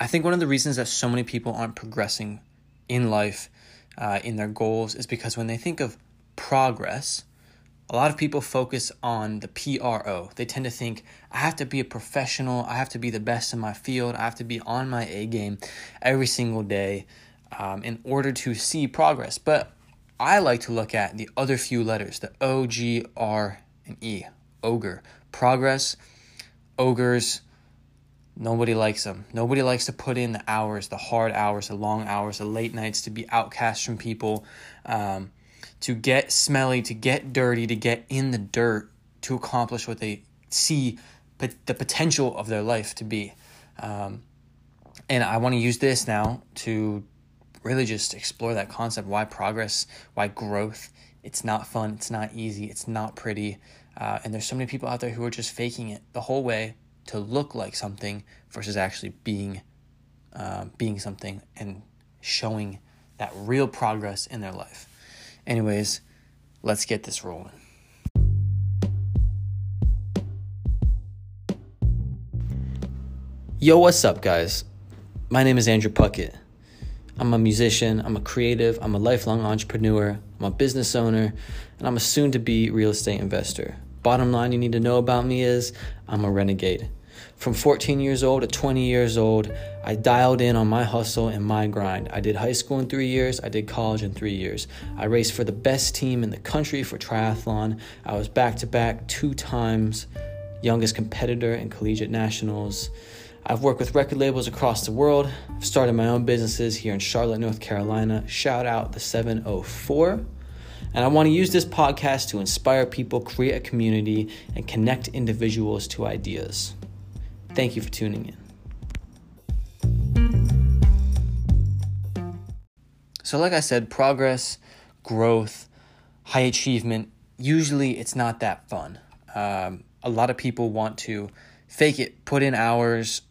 I think one of the reasons that so many people aren't progressing in life, uh, in their goals, is because when they think of progress, a lot of people focus on the PRO. They tend to think, I have to be a professional, I have to be the best in my field, I have to be on my A game every single day um, in order to see progress. But I like to look at the other few letters, the O, G, R, and E. Ogre. Progress, ogres, Nobody likes them. Nobody likes to put in the hours, the hard hours, the long hours, the late nights to be outcast from people, um, to get smelly, to get dirty, to get in the dirt to accomplish what they see but the potential of their life to be. Um, and I want to use this now to really just explore that concept why progress, why growth. It's not fun, it's not easy, it's not pretty. Uh, and there's so many people out there who are just faking it the whole way to look like something versus actually being uh, being something and showing that real progress in their life. Anyways, let's get this rolling. Yo, what's up, guys? My name is Andrew Puckett. I'm a musician, I'm a creative, I'm a lifelong entrepreneur, I'm a business owner, and I'm a soon to be real estate investor. Bottom line you need to know about me is I'm a renegade. From 14 years old to 20 years old, I dialed in on my hustle and my grind. I did high school in three years, I did college in three years. I raced for the best team in the country for triathlon. I was back to back two times youngest competitor in collegiate nationals. I've worked with record labels across the world. I've started my own businesses here in Charlotte, North Carolina. Shout out the 704. And I want to use this podcast to inspire people, create a community, and connect individuals to ideas. Thank you for tuning in. So, like I said, progress, growth, high achievement, usually it's not that fun. Um, a lot of people want to fake it, put in hours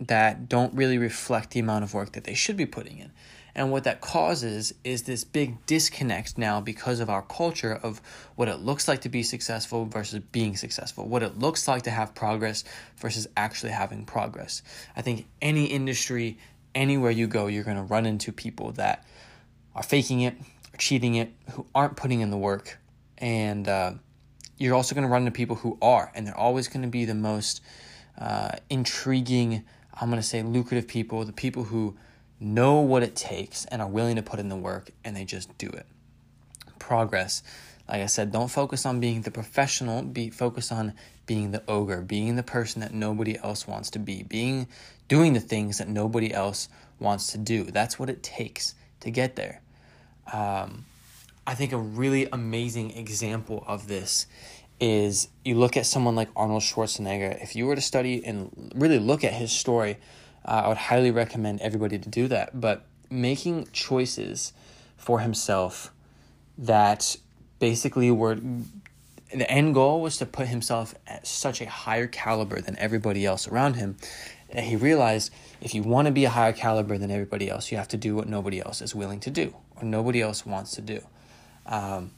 that don't really reflect the amount of work that they should be putting in. And what that causes is this big disconnect now because of our culture of what it looks like to be successful versus being successful, what it looks like to have progress versus actually having progress. I think any industry, anywhere you go, you're going to run into people that are faking it, are cheating it, who aren't putting in the work. And uh, you're also going to run into people who are, and they're always going to be the most uh, intriguing, I'm going to say lucrative people, the people who know what it takes and are willing to put in the work and they just do it. Progress. Like I said, don't focus on being the professional, be focus on being the ogre, being the person that nobody else wants to be, being doing the things that nobody else wants to do. That's what it takes to get there. Um, I think a really amazing example of this is you look at someone like Arnold Schwarzenegger. If you were to study and really look at his story, uh, I would highly recommend everybody to do that. But making choices for himself that basically were the end goal was to put himself at such a higher caliber than everybody else around him. And he realized if you want to be a higher caliber than everybody else, you have to do what nobody else is willing to do or nobody else wants to do. Um,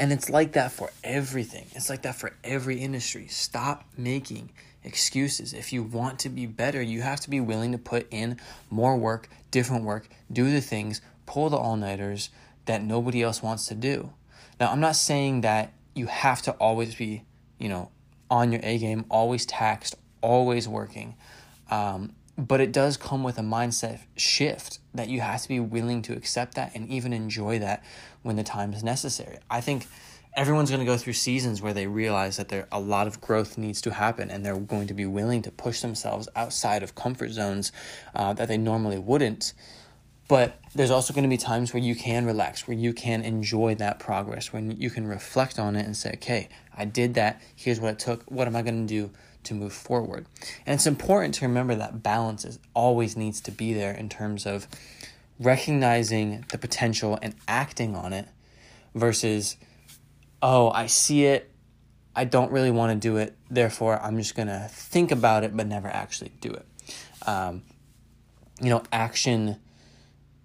and it's like that for everything. It's like that for every industry. Stop making excuses. If you want to be better, you have to be willing to put in more work, different work, do the things, pull the all nighters that nobody else wants to do. Now, I'm not saying that you have to always be, you know, on your A game, always taxed, always working. Um, but it does come with a mindset shift that you have to be willing to accept that and even enjoy that when the time is necessary. I think everyone's going to go through seasons where they realize that there a lot of growth needs to happen and they're going to be willing to push themselves outside of comfort zones uh, that they normally wouldn't. But there's also going to be times where you can relax where you can enjoy that progress when you can reflect on it and say okay i did that. Here's what it took. What am i going to do to move forward and it's important to remember that balance is always needs to be there in terms of recognizing the potential and acting on it versus oh, I see it, I don't really want to do it, therefore I'm just going to think about it but never actually do it. Um, you know, action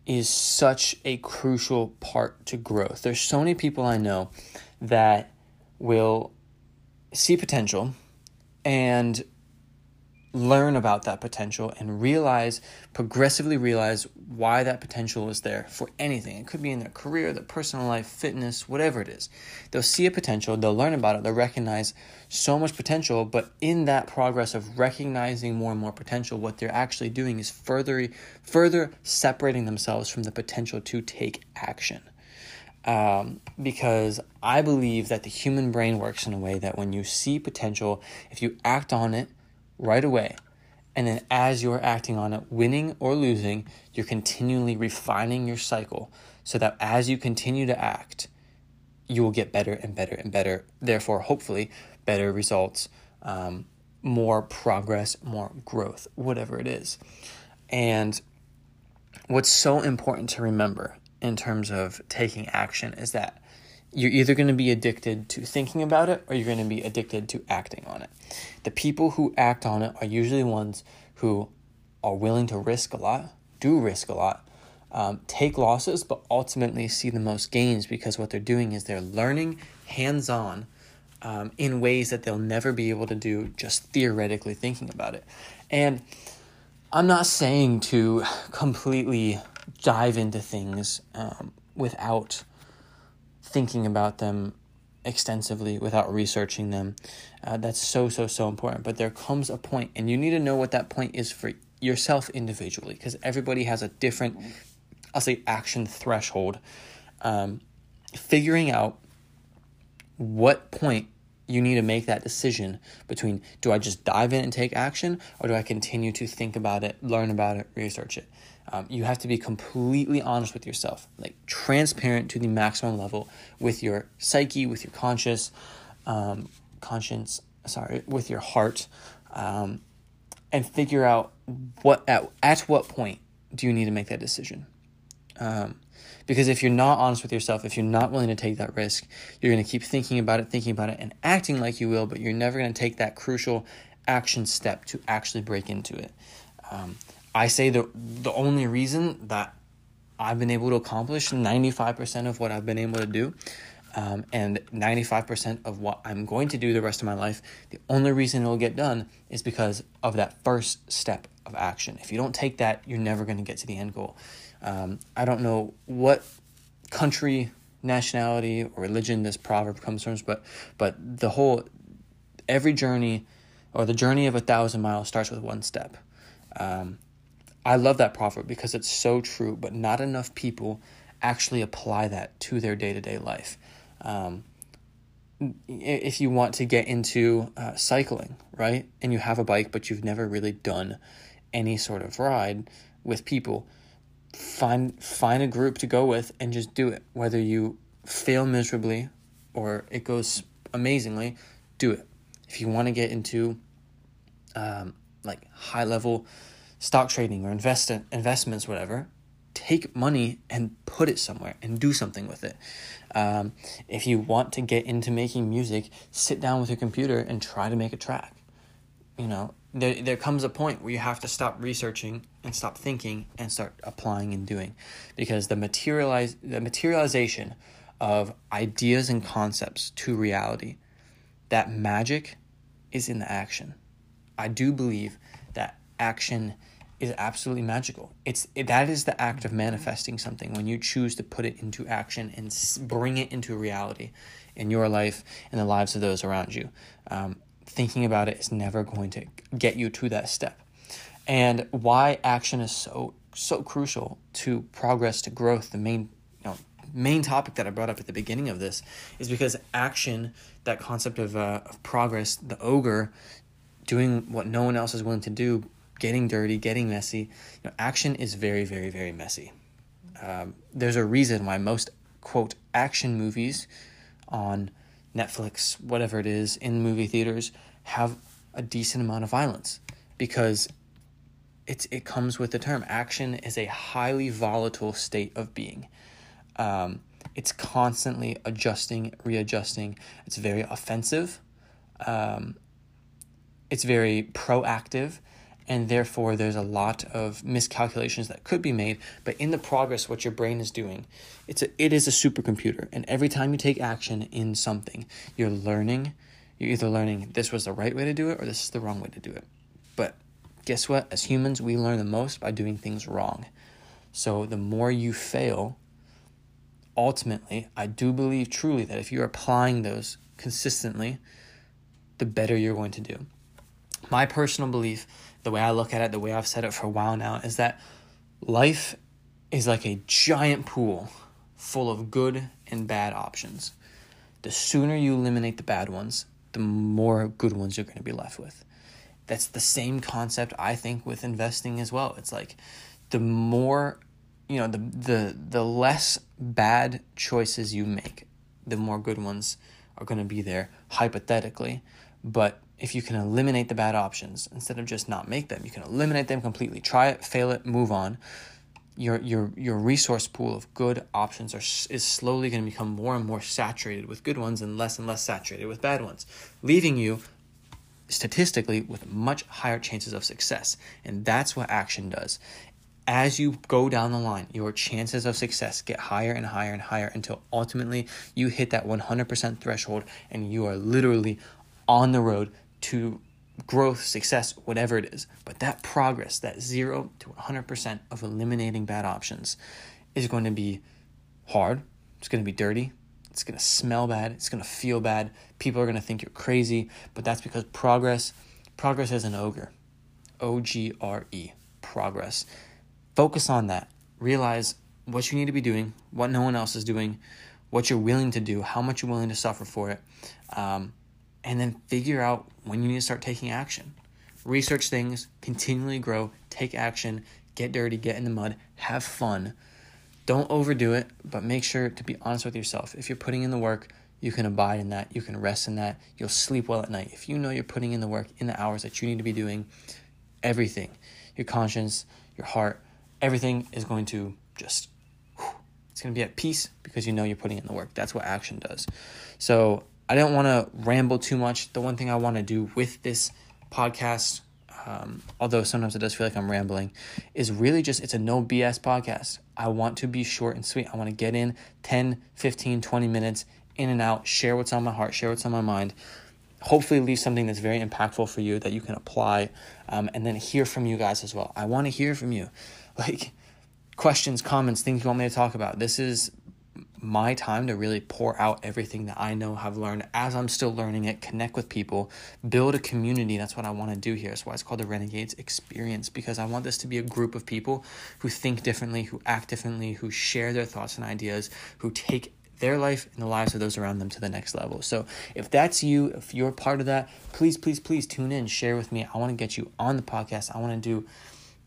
is such a crucial part to growth. There's so many people I know that will see potential and learn about that potential and realize, progressively realize why that potential is there for anything. It could be in their career, their personal life, fitness, whatever it is. They'll see a potential, they'll learn about it, they'll recognize so much potential, but in that progress of recognizing more and more potential, what they're actually doing is further further separating themselves from the potential to take action. Um, because I believe that the human brain works in a way that when you see potential, if you act on it, right away. And then as you're acting on it, winning or losing, you're continually refining your cycle so that as you continue to act, you will get better and better and better. Therefore, hopefully, better results, um, more progress, more growth, whatever it is. And what's so important to remember in terms of taking action is that you're either going to be addicted to thinking about it or you're going to be addicted to acting on it. The people who act on it are usually ones who are willing to risk a lot, do risk a lot, um, take losses, but ultimately see the most gains because what they're doing is they're learning hands on um, in ways that they'll never be able to do just theoretically thinking about it. And I'm not saying to completely dive into things um, without thinking about them extensively without researching them. Uh, that's so, so, so important. But there comes a point, and you need to know what that point is for yourself individually because everybody has a different, I'll say, action threshold. Um, figuring out what point you need to make that decision between do I just dive in and take action or do I continue to think about it, learn about it, research it? Um, you have to be completely honest with yourself, like transparent to the maximum level with your psyche, with your conscious, um, conscience, sorry, with your heart, um, and figure out what at, at what point do you need to make that decision. Um, because if you're not honest with yourself, if you're not willing to take that risk, you're going to keep thinking about it, thinking about it, and acting like you will, but you're never going to take that crucial action step to actually break into it. Um, I say the the only reason that I've been able to accomplish 95% of what I've been able to do um, and 95% of what I'm going to do the rest of my life, the only reason it'll get done is because of that first step of action. If you don't take that, you're never going to get to the end goal. Um, I don't know what country, nationality, or religion this proverb comes from, but but the whole every journey or the journey of a thousand miles starts with one step. Um, I love that proverb because it's so true, but not enough people actually apply that to their day to day life. Um, if you want to get into uh, cycling, right, and you have a bike, but you've never really done any sort of ride with people, find find a group to go with and just do it. Whether you fail miserably or it goes amazingly, do it. If you want to get into um, like high level stock trading or invest in, investments, whatever, take money and put it somewhere and do something with it. Um, if you want to get into making music, sit down with your computer and try to make a track. You know, there, there comes a point where you have to stop researching and stop thinking and start applying and doing because the materialize the materialization of ideas and concepts to reality that magic is in the action i do believe that action is absolutely magical. It's it, that is the act of manifesting something when you choose to put it into action and bring it into reality in your life and the lives of those around you. Um, thinking about it is never going to get you to that step. And why action is so so crucial to progress to growth. The main you know main topic that I brought up at the beginning of this is because action, that concept of, uh, of progress, the ogre doing what no one else is willing to do getting dirty, getting messy. You know, action is very, very, very messy. Um, there's a reason why most quote action movies on Netflix, whatever it is, in movie theaters have a decent amount of violence because it's it comes with the term. Action is a highly volatile state of being. Um, it's constantly adjusting, readjusting. It's very offensive. Um, it's very proactive and therefore there's a lot of miscalculations that could be made but in the progress what your brain is doing it's a, it is a supercomputer and every time you take action in something you're learning you're either learning this was the right way to do it or this is the wrong way to do it but guess what? As humans, we learn the most by doing things wrong. So the more you fail, ultimately, I do believe truly that if you're applying those consistently, the better you're going to do. My personal belief, the way I look at it, the way I've said it for a while now, is that life is like a giant pool full of good and bad options. The sooner you eliminate the bad ones, the more good ones you're going to be left with. That's the same concept I think with investing as well. It's like the more you know, the the the less bad choices you make, the more good ones are going to be there hypothetically. But if you can eliminate the bad options instead of just not make them, you can eliminate them completely. Try it, fail it, move on. Your your your resource pool of good options are is slowly going to become more and more saturated with good ones and less and less saturated with bad ones, leaving you statistically with much higher chances of success. And that's what action does. As you go down the line, your chances of success get higher and higher and higher until ultimately you hit that 100% threshold and you are literally on the road to growth, success, whatever it is. But that progress, that 0 to 100% of eliminating bad options is going to be hard. It's going to be dirty. It's going to smell bad. It's going to feel bad. People are going to think you're crazy, but that's because progress progress is an ogre. O G R E. Progress. Focus on that. Realize what you need to be doing, what no one else is doing, what you're willing to do, how much you're willing to suffer for it, um, and then figure out when you need to start taking action. Research things, continually grow, take action, get dirty, get in the mud, have fun. Don't overdo it, but make sure to be honest with yourself. If you're putting in the work, you can abide in that, you can rest in that, you'll sleep well at night. If you know you're putting in the work in the hours that you need to be doing, everything, your conscience, your heart, everything is going to just it's going to be at peace because you know you're putting in the work. That's what action does. So, I don't want to ramble too much. The one thing I want to do with this podcast um, although sometimes it does feel like I'm rambling, is really just it's a no BS podcast. I want to be short and sweet. I want to get in 10, 15, 20 minutes in and out, share what's on my heart, share what's on my mind. Hopefully, leave something that's very impactful for you that you can apply, um, and then hear from you guys as well. I want to hear from you like questions, comments, things you want me to talk about. This is my time to really pour out everything that I know, have learned as I'm still learning it, connect with people, build a community. That's what I want to do here. That's why it's called the Renegades Experience because I want this to be a group of people who think differently, who act differently, who share their thoughts and ideas, who take their life and the lives of those around them to the next level. So if that's you, if you're part of that, please, please, please tune in, share with me. I want to get you on the podcast. I want to do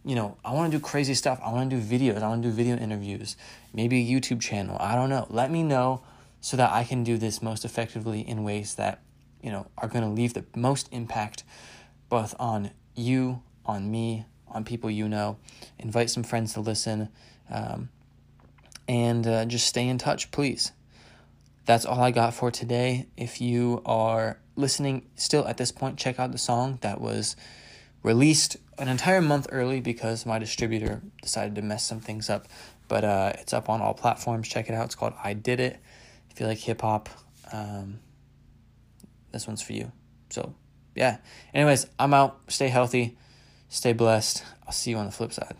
you know, I want to do crazy stuff. I want to do videos. I want to do video interviews, maybe a YouTube channel. I don't know. Let me know so that I can do this most effectively in ways that, you know, are going to leave the most impact both on you, on me, on people you know. Invite some friends to listen um, and uh, just stay in touch, please. That's all I got for today. If you are listening still at this point, check out the song that was released an entire month early because my distributor decided to mess some things up. But uh, it's up on all platforms. Check it out. It's called I Did It. If you like hip hop, um, this one's for you. So, yeah. Anyways, I'm out. Stay healthy. Stay blessed. I'll see you on the flip side.